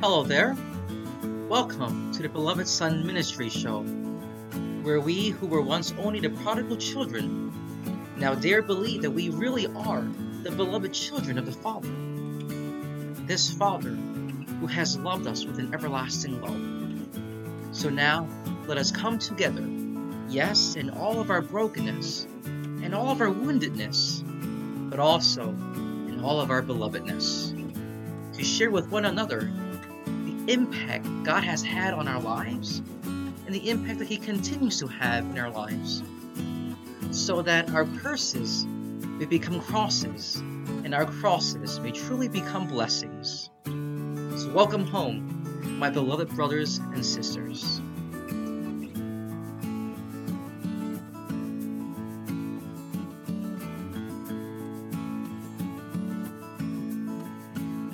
Hello there. Welcome to the Beloved Son Ministry Show, where we who were once only the prodigal children now dare believe that we really are the beloved children of the Father. This Father who has loved us with an everlasting love. So now let us come together, yes, in all of our brokenness and all of our woundedness, but also in all of our belovedness, to share with one another impact God has had on our lives and the impact that He continues to have in our lives, so that our curses may become crosses and our crosses may truly become blessings. So, welcome home, my beloved brothers and sisters.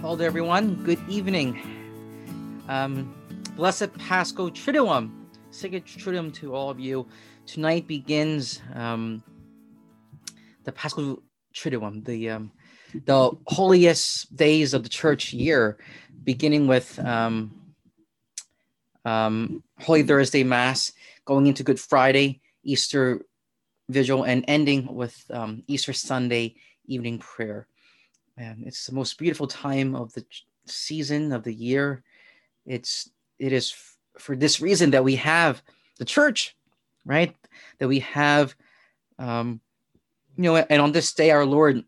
Hello, everyone. Good evening. Um, blessed Paschal Triduum, Sacred Triduum to all of you. Tonight begins um, the Paschal Triduum, the um, the holiest days of the church year, beginning with um, um, Holy Thursday Mass, going into Good Friday, Easter Vigil, and ending with um, Easter Sunday evening prayer. And it's the most beautiful time of the season of the year it's it is f- for this reason that we have the church right? That we have um you know and on this day our lord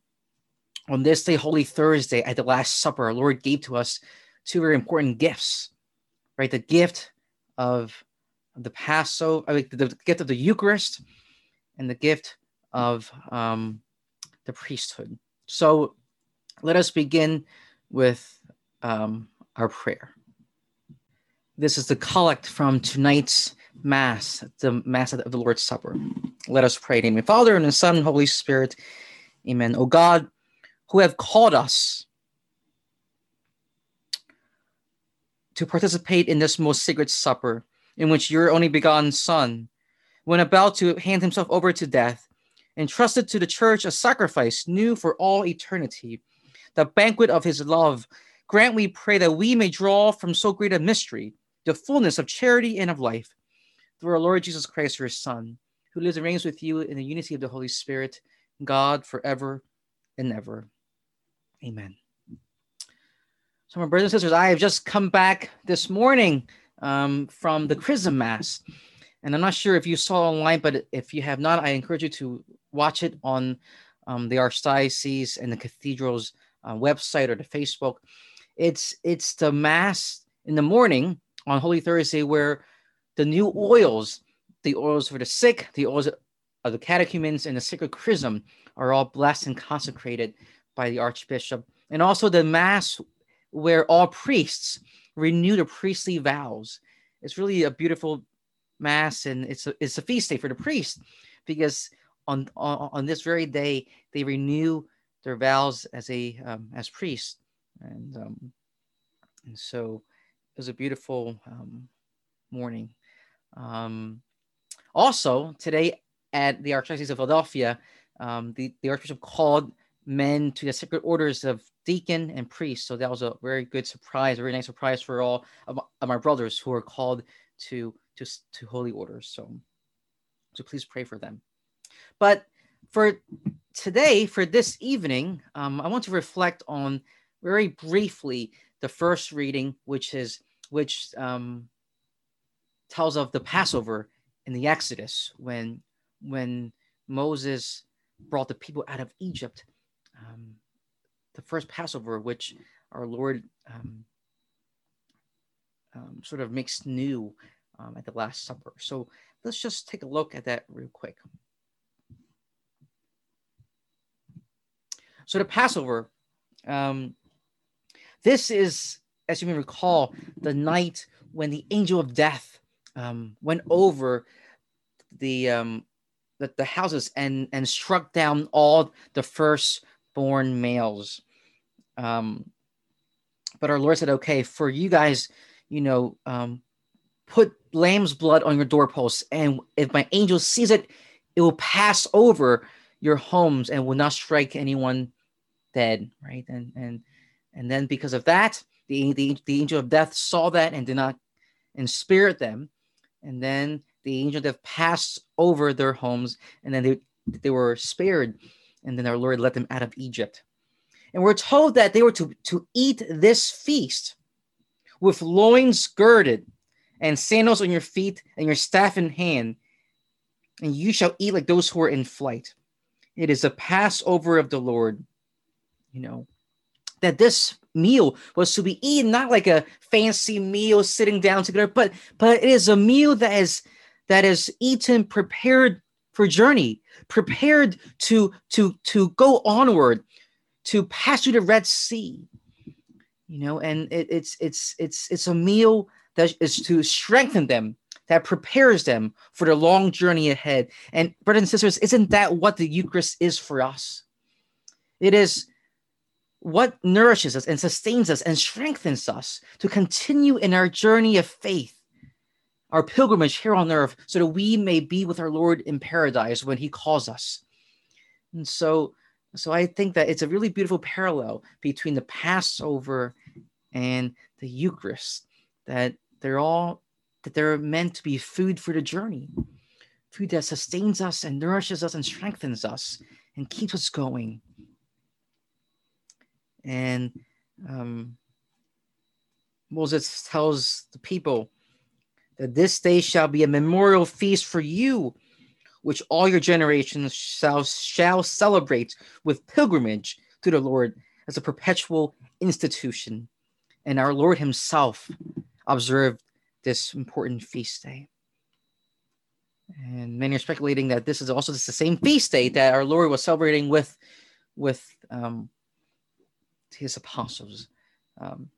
on this day holy thursday at the last supper our lord gave to us two very important gifts right? The gift of the passover I mean, the gift of the eucharist and the gift of um, the priesthood. So let us begin with um, our prayer this is the collect from tonight's Mass, the Mass of the Lord's Supper. Let us pray. Amen. Father and the Son and Holy Spirit. Amen. O God, who have called us to participate in this most sacred supper, in which your only begotten Son, when about to hand himself over to death, entrusted to the church a sacrifice new for all eternity, the banquet of his love, grant we pray that we may draw from so great a mystery the fullness of charity and of life through our Lord Jesus Christ, your Son, who lives and reigns with you in the unity of the Holy Spirit, God forever and ever. Amen. So, my brothers and sisters, I have just come back this morning um, from the Chrism Mass. And I'm not sure if you saw online, but if you have not, I encourage you to watch it on um, the Archdiocese and the Cathedral's uh, website or the Facebook. It's it's the Mass in the morning on Holy Thursday where the new oils, the oils for the sick, the oils of the catechumens, and the sacred chrism are all blessed and consecrated by the Archbishop. And also the Mass where all priests renew their priestly vows. It's really a beautiful Mass, and it's a, it's a feast day for the priest because on, on, on this very day, they renew their vows as a um, as priests. And, um, and so was a beautiful um, morning. Um, also, today at the Archdiocese of Philadelphia, um, the, the Archbishop called men to the sacred orders of deacon and priest. So that was a very good surprise, a very nice surprise for all of, my brothers who are called to, to, to holy orders. So, so please pray for them. But for today, for this evening, um, I want to reflect on very briefly the first reading, which is which um, tells of the Passover in the Exodus when when Moses brought the people out of Egypt. Um, the first Passover, which our Lord um, um, sort of makes new um, at the Last Supper. So let's just take a look at that real quick. So the Passover, um, this is as you may recall, the night when the angel of death um, went over the, um, the, the houses and and struck down all the firstborn males. Um, but our Lord said, "Okay, for you guys, you know, um, put lamb's blood on your doorposts, and if my angel sees it, it will pass over your homes and will not strike anyone dead." Right, and and and then because of that, the, the, the angel of death saw that and did not spared them. And then the angel of death passed over their homes, and then they, they were spared. And then our Lord let them out of Egypt. And we're told that they were to, to eat this feast with loins girded and sandals on your feet and your staff in hand. And you shall eat like those who are in flight. It is a Passover of the Lord. You know, that this meal was to be eaten not like a fancy meal sitting down together, but but it is a meal that is that is eaten prepared for journey, prepared to to to go onward, to pass through the Red Sea. You know, and it, it's it's it's it's a meal that is to strengthen them, that prepares them for the long journey ahead. And brothers and sisters, isn't that what the Eucharist is for us? It is what nourishes us and sustains us and strengthens us to continue in our journey of faith, our pilgrimage here on earth, so that we may be with our Lord in paradise when He calls us. And so, so I think that it's a really beautiful parallel between the Passover and the Eucharist. That they're all that they're meant to be food for the journey, food that sustains us and nourishes us and strengthens us and keeps us going and um, Moses tells the people that this day shall be a memorial feast for you, which all your generations shall, shall celebrate with pilgrimage to the Lord as a perpetual institution. And our Lord Himself observed this important feast day. And many are speculating that this is also the same feast day that our Lord was celebrating with, with um, his apostles. Um,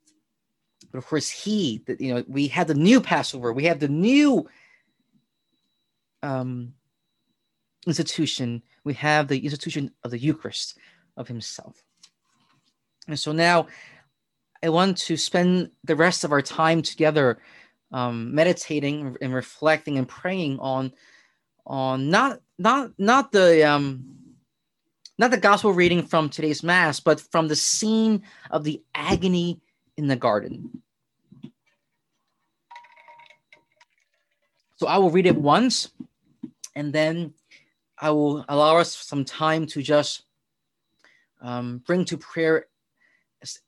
but of course, he, that you know, we had the new Passover, we have the new um, institution, we have the institution of the Eucharist of himself. And so now I want to spend the rest of our time together um, meditating and reflecting and praying on on not not not the um, not the gospel reading from today's mass, but from the scene of the agony in the garden. So I will read it once and then I will allow us some time to just um, bring to prayer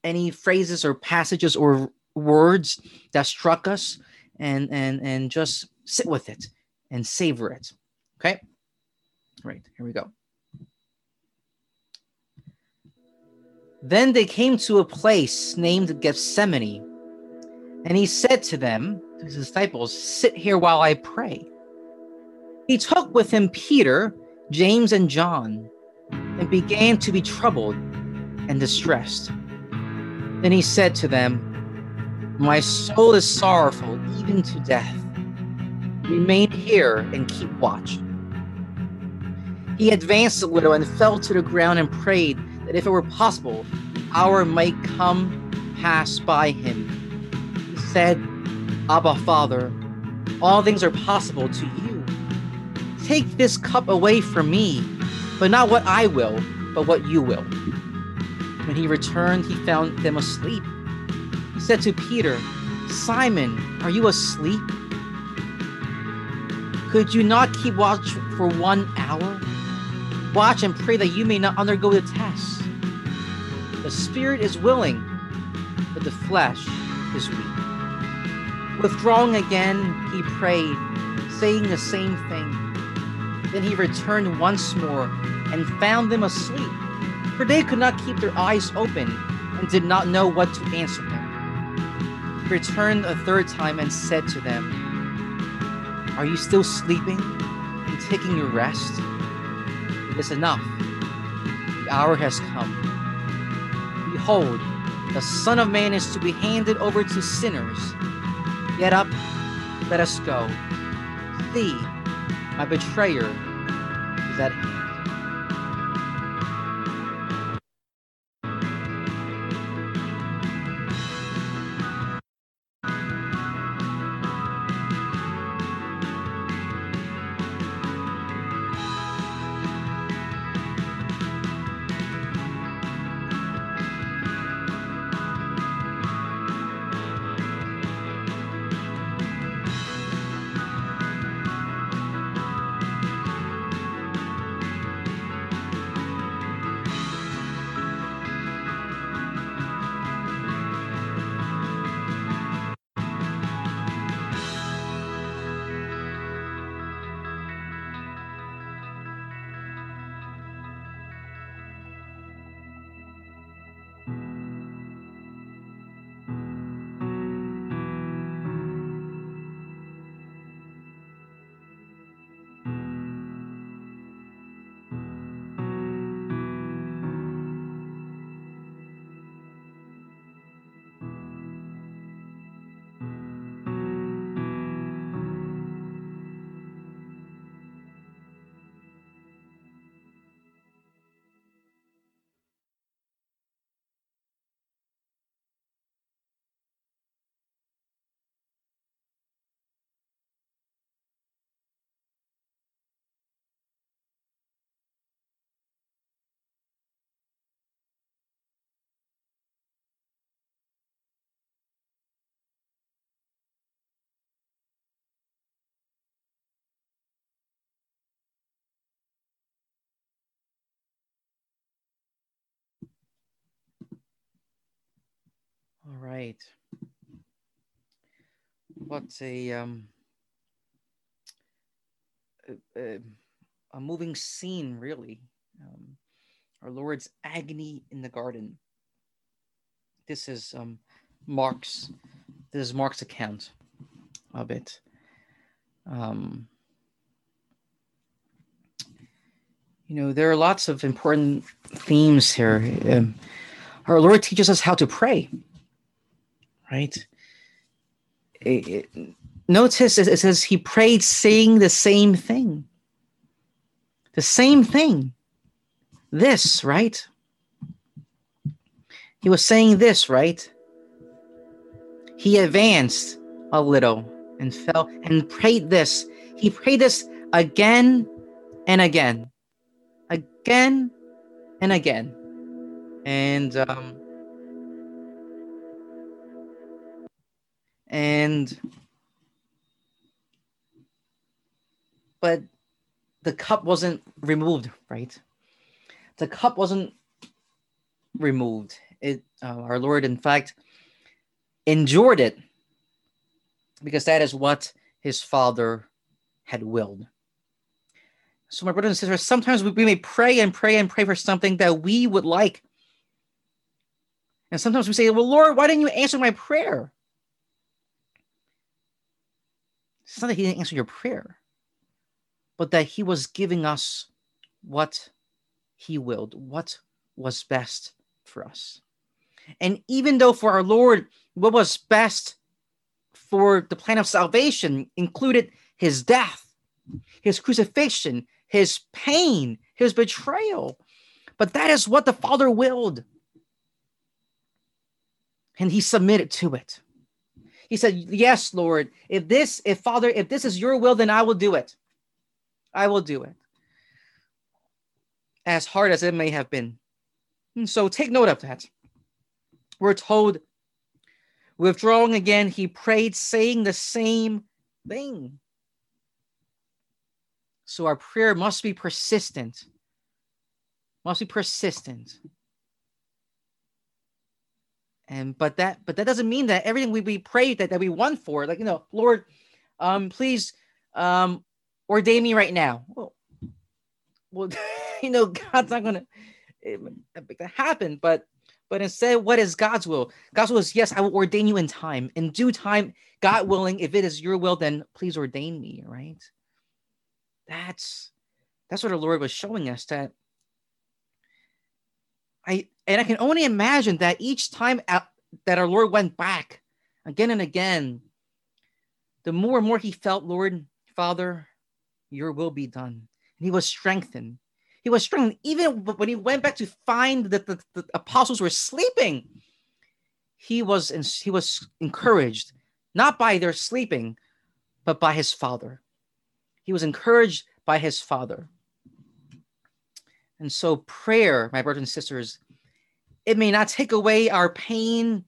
any phrases or passages or words that struck us and and and just sit with it and savor it. Okay? Right here we go Then they came to a place named Gethsemane, and he said to them, to his disciples, Sit here while I pray. He took with him Peter, James, and John, and began to be troubled and distressed. Then he said to them, My soul is sorrowful, even to death. Remain here and keep watch. He advanced a little and fell to the ground and prayed that if it were possible, our might come pass by him. He said, Abba, Father, all things are possible to you. Take this cup away from me, but not what I will, but what you will. When he returned, he found them asleep. He said to Peter, Simon, are you asleep? Could you not keep watch for one hour? Watch and pray that you may not undergo the test. The spirit is willing, but the flesh is weak. Withdrawing again, he prayed, saying the same thing. Then he returned once more and found them asleep, for they could not keep their eyes open and did not know what to answer him. He returned a third time and said to them, Are you still sleeping and taking your rest? It is enough. The hour has come Behold, the Son of Man is to be handed over to sinners. Get up, let us go. See, my betrayer is at hand. All right. What a um a, a moving scene, really. Um, our Lord's agony in the garden. This is um, Mark's. This is Mark's account of it. Um, you know, there are lots of important themes here. Um, our Lord teaches us how to pray, right? It, it, notice it says he prayed saying the same thing. The same thing. This, right? He was saying this, right? He advanced a little and fell and prayed this. He prayed this again and again, again and again. And, um, and, but the cup wasn't removed, right? The cup wasn't removed. It, uh, our Lord, in fact, endured it because that is what his Father had willed. So, my brothers and sisters, sometimes we, we may pray and pray and pray for something that we would like. And sometimes we say, Well, Lord, why didn't you answer my prayer? It's not that he didn't answer your prayer but that he was giving us what he willed, what was best for us. And even though for our Lord, what was best for the plan of salvation included his death, his crucifixion, his pain, his betrayal, but that is what the Father willed. And he submitted to it. He said, Yes, Lord, if this, if Father, if this is your will, then I will do it. I will do it. As hard as it may have been. And so take note of that. We're told, withdrawing again, he prayed, saying the same thing. So our prayer must be persistent. Must be persistent. And but that but that doesn't mean that everything we, we pray that, that we want for, like you know, Lord, um, please um ordain me right now. Well, well, you know, God's not gonna make that happen, but but instead, what is God's will? God's will is yes, I will ordain you in time, in due time, God willing. If it is your will, then please ordain me. Right? That's that's what our Lord was showing us that. I and I can only imagine that each time that our Lord went back again and again, the more and more he felt, Lord, Father, your will be done. And he was strengthened. He was strengthened even when he went back to find that the, the apostles were sleeping. He was he was encouraged not by their sleeping, but by his father. He was encouraged by his father. And so, prayer, my brothers and sisters, it may not take away our pain.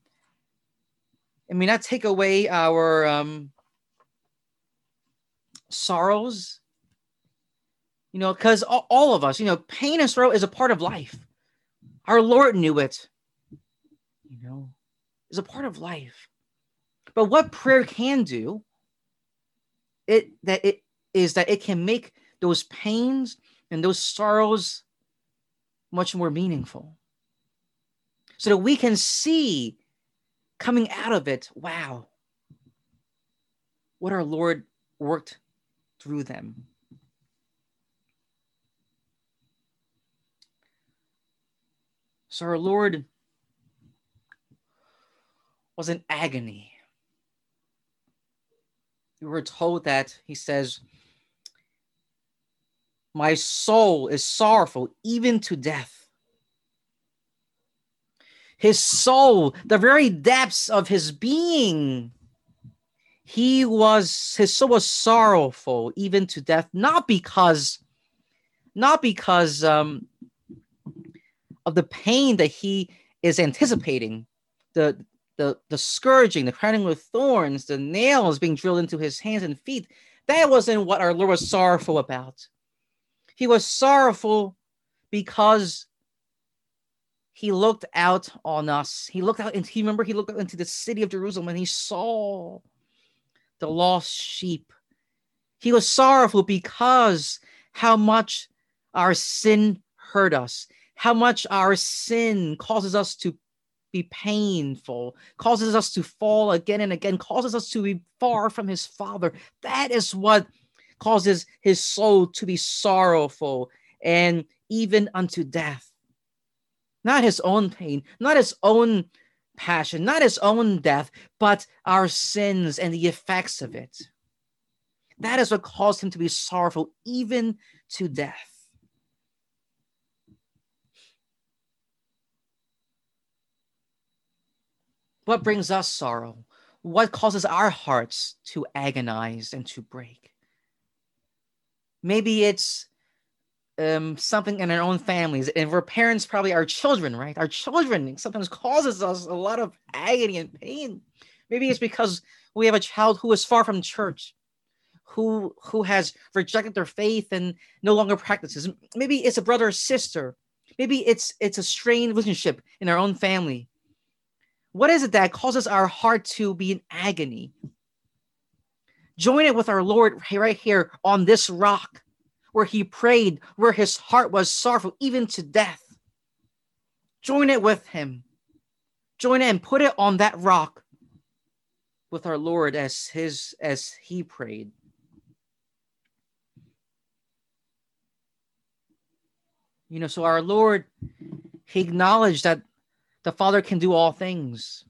It may not take away our um, sorrows you know, because all, all of us, you know, pain and sorrow is a part of life. Our Lord knew it, you know, is a part of life. But what prayer can do, it that it is that it can make those pains and those sorrows much more meaningful. So that we can see coming out of it, wow, what our Lord worked through them. So our Lord was in agony. We were told that he says, My soul is sorrowful even to death. His soul, the very depths of his being, he was his soul was sorrowful even to death, not because, not because um, of the pain that he is anticipating, the the the scourging, the crowning with thorns, the nails being drilled into his hands and feet. That wasn't what our Lord was sorrowful about. He was sorrowful because he looked out on us. He looked out and he remember he looked out into the city of Jerusalem and he saw the lost sheep. He was sorrowful because how much our sin hurt us, how much our sin causes us to be painful, causes us to fall again and again, causes us to be far from his father. That is what causes his soul to be sorrowful and even unto death. Not his own pain, not his own passion, not his own death, but our sins and the effects of it. That is what caused him to be sorrowful, even to death. What brings us sorrow? What causes our hearts to agonize and to break? Maybe it's um, something in our own families, and for parents, probably our children, right? Our children sometimes causes us a lot of agony and pain. Maybe it's because we have a child who is far from church, who who has rejected their faith and no longer practices. Maybe it's a brother or sister. Maybe it's it's a strained relationship in our own family. What is it that causes our heart to be in agony? Join it with our Lord right here on this rock where he prayed, where his heart was sorrowful, even to death. Join it with him. Join it and put it on that rock with our Lord as his as he prayed. You know, so our Lord, he acknowledged that the Father can do all things.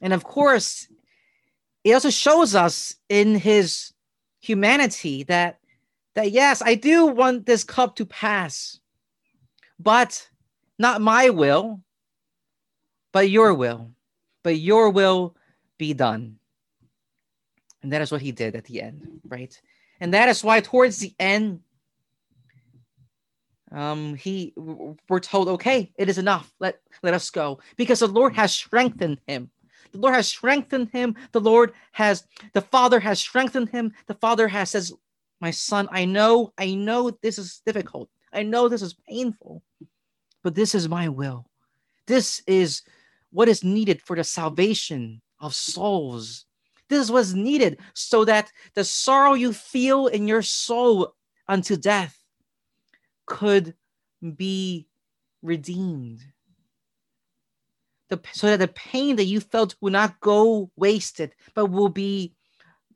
And of course, it also shows us in his humanity that that yes, I do want this cup to pass, but not my will, but your will. But your will be done. And that is what he did at the end, right? And that is why towards the end, um he we're told okay it is enough let let us go because the lord has strengthened him the lord has strengthened him the lord has the father has strengthened him the father has says my son i know i know this is difficult. I know this is painful but this is my will. This is what is needed for the salvation of souls. This is what's needed so that the sorrow you feel in your soul unto death could be redeemed. The, so that the pain that you felt will not go wasted, but will be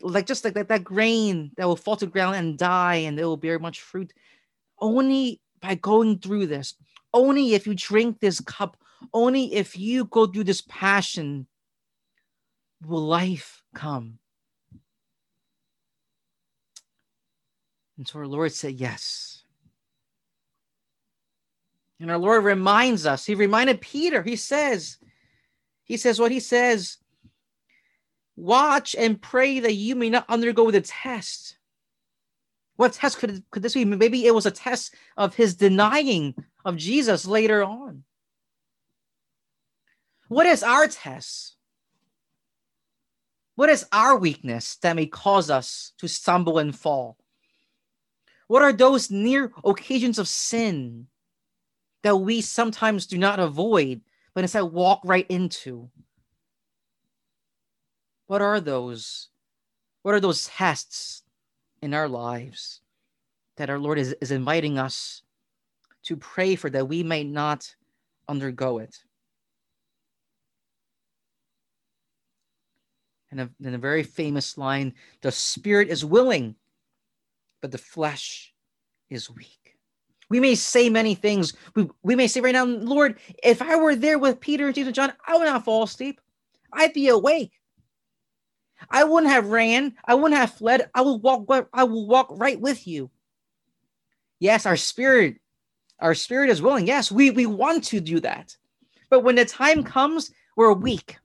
like just like that, that grain that will fall to ground and die and it will bear much fruit. Only by going through this, only if you drink this cup, only if you go through this passion will life come. And so our Lord said, Yes. And our Lord reminds us, He reminded Peter, He says, He says what He says watch and pray that you may not undergo the test. What test could, could this be? Maybe it was a test of his denying of Jesus later on. What is our test? What is our weakness that may cause us to stumble and fall? What are those near occasions of sin that we sometimes do not avoid, but instead walk right into. What are those? What are those tests in our lives that our Lord is, is inviting us to pray for that we may not undergo it? And and a very famous line the spirit is willing, but the flesh is weak. We may say many things. We, we may say right now, Lord, if I were there with Peter, and James, and John, I would not fall asleep. I'd be awake. I wouldn't have ran. I wouldn't have fled. I will walk. I will walk right with you. Yes, our spirit, our spirit is willing. Yes, we, we want to do that. But when the time comes, we're weak.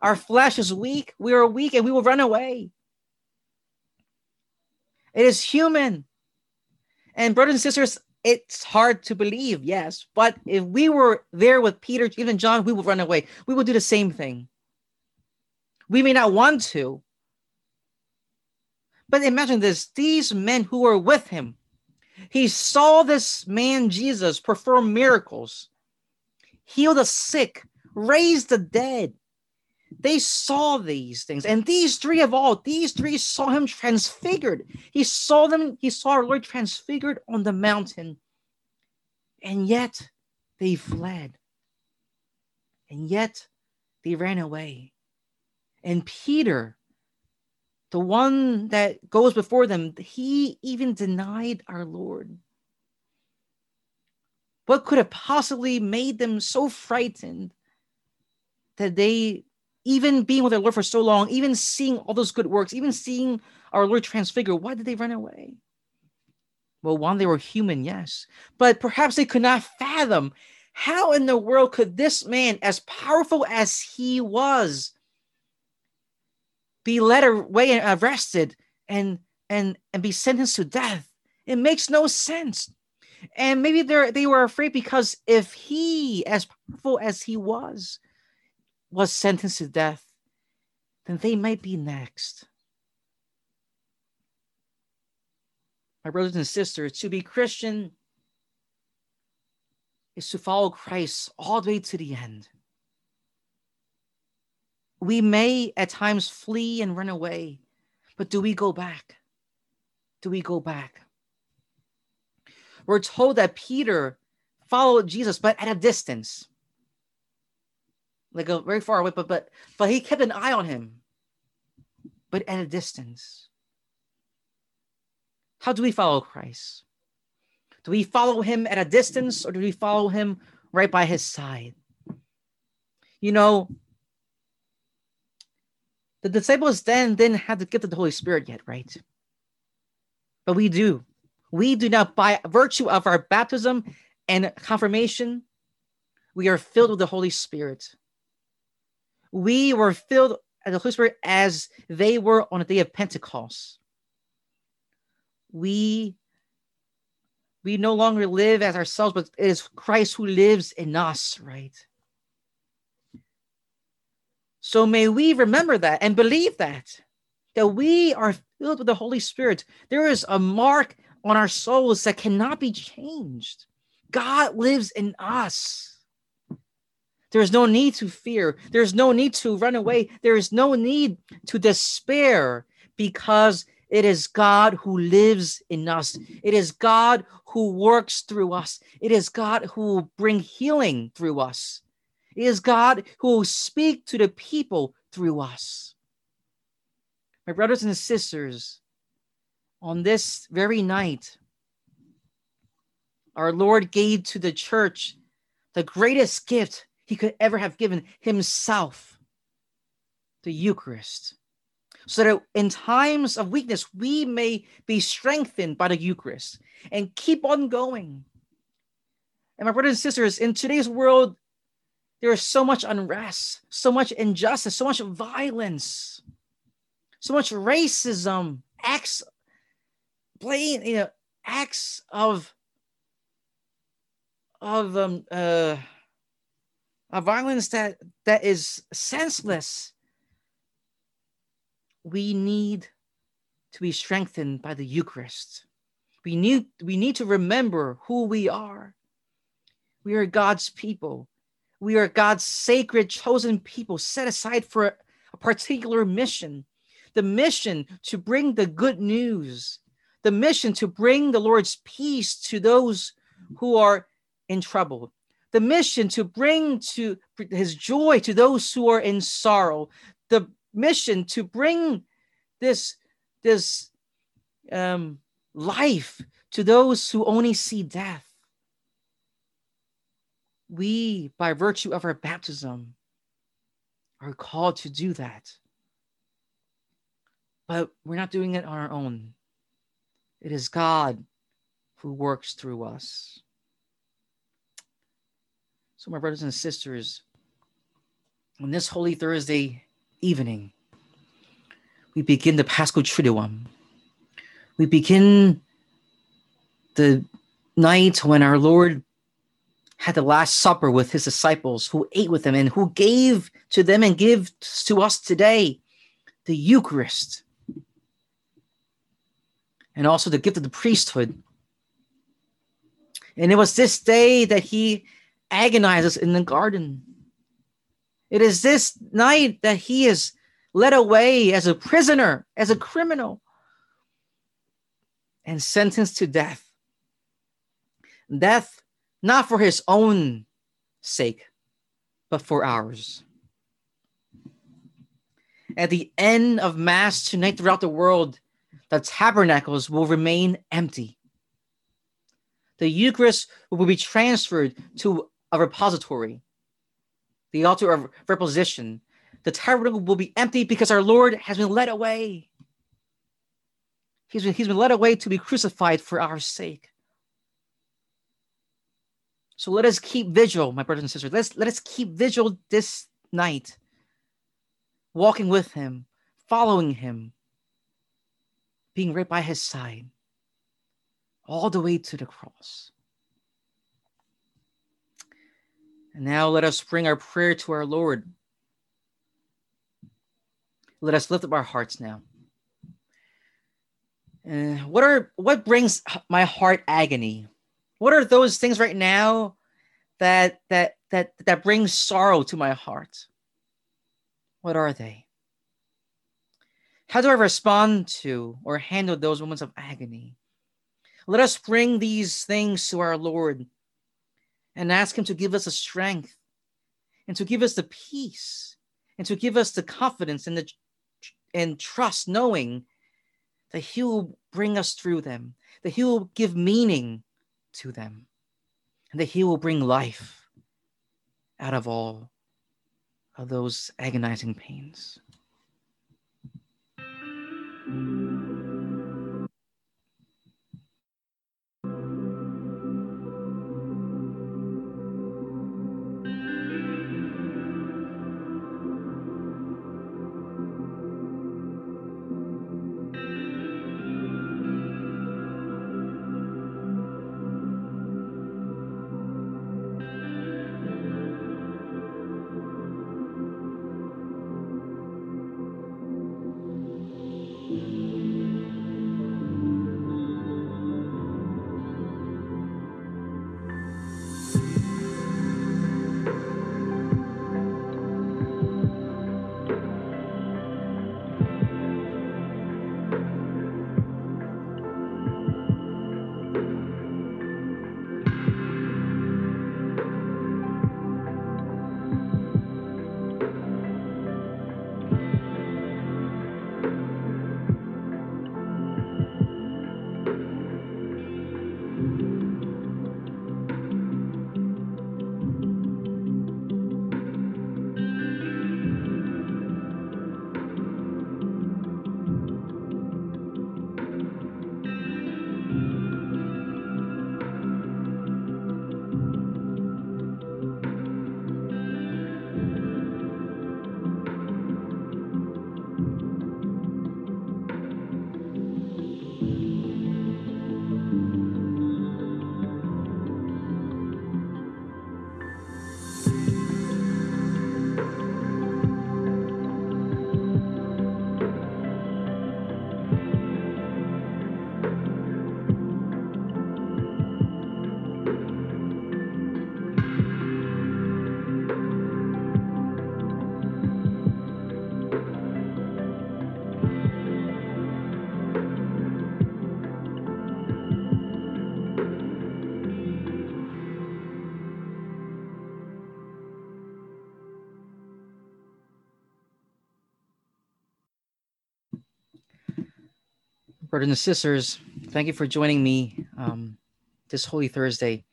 Our flesh is weak. We are weak and we will run away. It is human. And brothers and sisters, it's hard to believe, yes. But if we were there with Peter, even John, we would run away. We would do the same thing. We may not want to. But imagine this these men who were with him, he saw this man, Jesus, perform miracles. heal the sick, raise the dead. They saw these things, and these three of all, these three saw him transfigured. He saw them, he saw our Lord transfigured on the mountain, and yet they fled, and yet they ran away. And Peter, the one that goes before them, he even denied our Lord. What could have possibly made them so frightened that they, even being with their Lord for so long, even seeing all those good works, even seeing our Lord transfigure, why did they run away? Well, one, they were human, yes, but perhaps they could not fathom how in the world could this man, as powerful as he was, be led away and arrested and and and be sentenced to death? It makes no sense. And maybe they they were afraid because if he, as powerful as he was, was sentenced to death, then they might be next. My brothers and sisters, to be Christian is to follow Christ all the way to the end. We may at times flee and run away, but do we go back? Do we go back? we're told that Peter followed Jesus, but at a distance, like a very far away. But but but he kept an eye on him, but at a distance. How do we follow Christ? Do we follow him at a distance, or do we follow him right by his side? You know, the disciples then didn't have the gift of the Holy Spirit yet, right? But we do. We do not, by virtue of our baptism and confirmation, we are filled with the Holy Spirit. We were filled with the Holy Spirit as they were on the day of Pentecost. We we no longer live as ourselves, but it is Christ who lives in us, right? So may we remember that and believe that, that we are filled with the Holy Spirit. There is a mark on our souls that cannot be changed. God lives in us. There's no need to fear. There's no need to run away. There is no need to despair because it is God who lives in us. It is God who works through us. It is God who will bring healing through us. It is God who will speak to the people through us. My brothers and sisters, on this very night, our Lord gave to the church the greatest gift he could ever have given himself, the Eucharist. So that in times of weakness, we may be strengthened by the Eucharist and keep on going. And my brothers and sisters, in today's world, there is so much unrest, so much injustice, so much violence, so much racism, acts blatant, you know, acts of of um uh a violence that that is senseless. We need to be strengthened by the Eucharist. We need we need to remember who we are. We are God's people. We are God's sacred chosen people set aside for a particular mission. The mission to bring the good news the mission to bring the Lord's peace to those who are in trouble, the mission to bring to his joy to those who are in sorrow, the mission to bring this this um, life to those who only see death. We, by virtue of our baptism, are called to do that. But we're not doing it on our own. It is God who works through us. So, my brothers and sisters, on this Holy Thursday evening, we begin the Paschal Triduum. We begin the night when our Lord had the Last Supper with his disciples, who ate with them and who gave to them and give to us today the Eucharist and also the gift of the priesthood. And it was this day that he agonizes in the garden. It is this night that he is led away as a prisoner, as a criminal, and sentenced to death. Death not for his own sake, but for ours. At the end of Mass tonight throughout the world, the tabernacles will remain empty. The Eucharist will be transferred to a repository, the altar of reposition. The tabernacle will be empty because our Lord has been led away. He's been, he's been led away to be crucified for our sake. So let us keep vigil, my brothers and sisters. Let's let us keep vigil this night, walking with him, following him, being right by his side, all the way to the cross. And now let us bring our prayer to our Lord. Let us lift up our hearts now. Uh, what are what brings my heart agony? What are those things right now that that that that brings sorrow to my heart? What are they? How do I respond to or handle those moments of agony? Let us bring these things to our Lord and ask Him to give us the strength and to give us the peace and to give us the confidence and the and trust, knowing that He will bring us through them, that He will give meaning to them, and that He will bring life out of all of those agonizing pains. Brothers and sisters, thank you for joining me um, this Holy Thursday.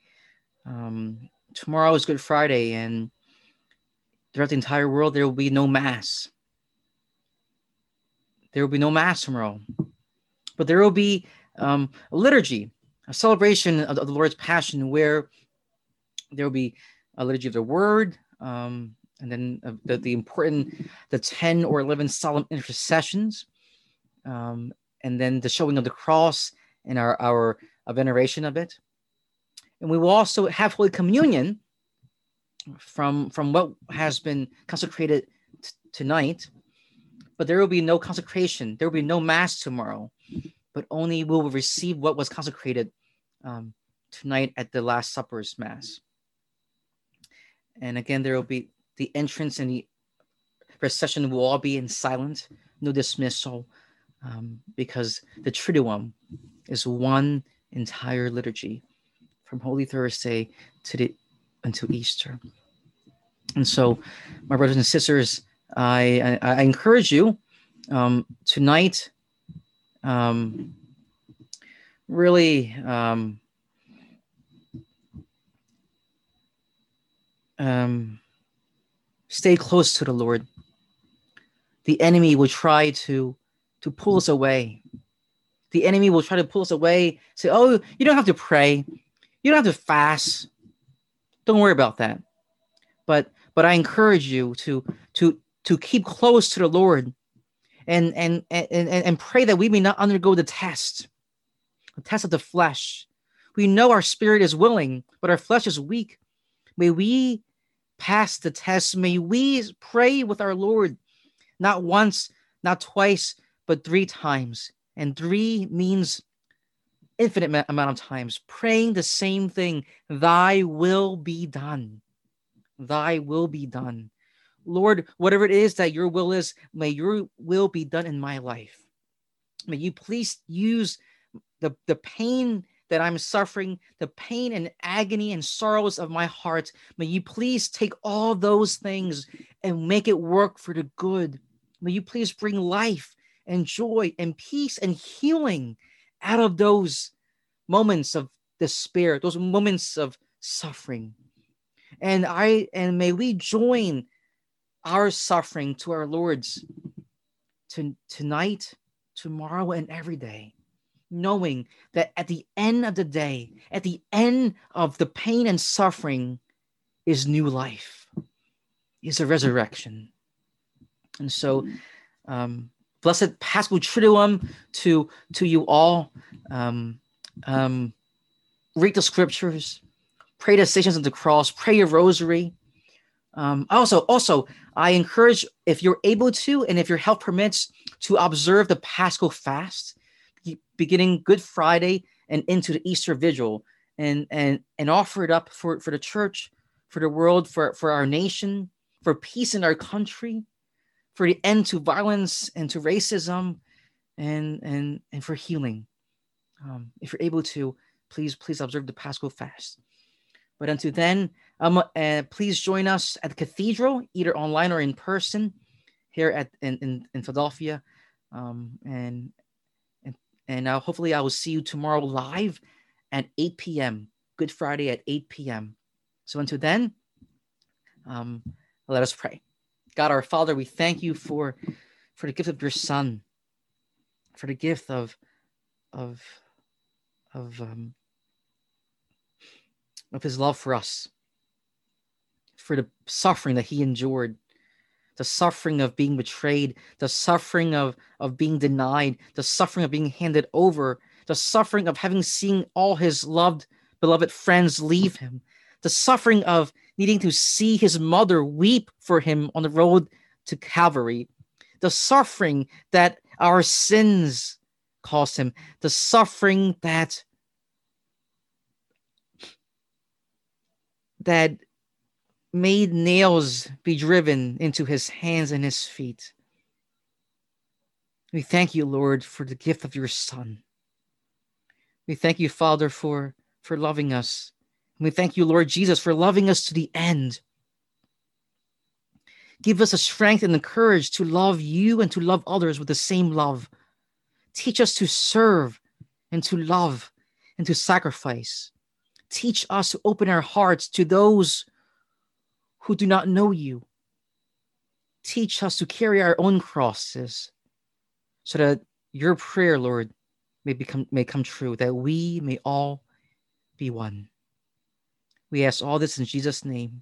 Um, tomorrow is Good Friday, and throughout the entire world, there will be no Mass. There will be no Mass tomorrow, but there will be um, a liturgy, a celebration of, the Lord's Passion, where there will be a liturgy of the Word, um, and then uh, the, the important, the 10 or 11 solemn intercessions. Um, and then the showing of the cross and our, our, our veneration of it. And we will also have Holy Communion from, from what has been consecrated t- tonight, but there will be no consecration. There will be no Mass tomorrow, but only we will receive what was consecrated um, tonight at the Last Supper's Mass. and again, there will be the entrance and the procession will all be in silence, no dismissal, um, because the Triduum is one entire liturgy from Holy Thursday to the until Easter. And so, my brothers and sisters, I I, I encourage you um, tonight. Um, really um, um, stay close to the Lord. The enemy will try to to pull us away. The enemy will try to pull us away. Say, "Oh, you don't have to pray. You don't have to fast. Don't worry about that." But but I encourage you to to to keep close to the Lord, and and and and, and pray that we may not undergo the test, the test of the flesh. We know our spirit is willing, but our flesh is weak. May we pass the test. May we pray with our Lord, not once, not twice, but three times. And three means infinite amount of times, praying the same thing Thy will be done. Thy will be done. Lord, whatever it is that your will is, may your will be done in my life. May you please use the, the pain that I'm suffering, the pain and agony and sorrows of my heart. May you please take all those things and make it work for the good. May you please bring life and joy and peace and healing out of those moments of despair, those moments of suffering. And I and may we join our suffering to our Lord's to, tonight, tomorrow, and every day knowing that at the end of the day, at the end of the pain and suffering, is new life, is a resurrection. And so, um, blessed Paschal Triduum to to you all. Um, um, read the scriptures, pray the stations of the cross, pray your rosary. Um, also, also, I encourage if you're able to, and if your health permits, to observe the Paschal fast beginning Good Friday and into the Easter Vigil, and and and offer it up for for the church, for the world, for for our nation, for peace in our country, for the end to violence and to racism, and and and for healing. Um, if you're able to, please please observe the Paschal fast. But until then, um, uh, please join us at the cathedral, either online or in person, here at in in, in Philadelphia. Um, and and uh, hopefully, I will see you tomorrow live at 8 p.m. Good Friday at 8 p.m. So until then, um, let us pray. God our Father, we thank you for for the gift of your Son, for the gift of of of um, of His love for us, for the suffering that He endured, the suffering of being betrayed, the suffering of, of being denied, the suffering of being handed over, the suffering of having seen all his loved, beloved friends leave him, the suffering of needing to see his mother weep for him on the road to Calvary, the suffering that our sins caused him, the suffering that that made nails be driven into his hands and his feet. We thank you, Lord, for the gift of your Son. We thank you, Father, for, for loving us. We thank you, Lord Jesus, for loving us to the end. Give us the strength and the courage to love you and to love others with the same love. Teach us to serve and to love and to sacrifice. Teach us to open our hearts to those who do not know you. Teach us to carry our own crosses so that your prayer, Lord, may become may come true, that we may all be one. We ask all this in Jesus' name.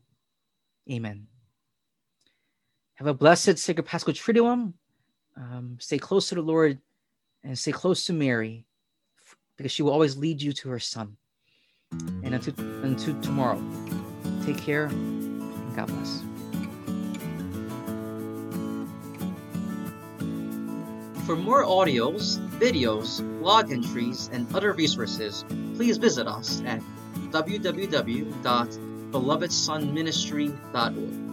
Amen. Have a blessed Sacred Paschal Triduum. Um, stay close to the Lord and stay close to Mary because she will always lead you to her son. And until, until tomorrow, take care and God bless. For more audios, videos, blog entries, and other resources, please visit us at www.ccpf.org. belovedsonministry.org.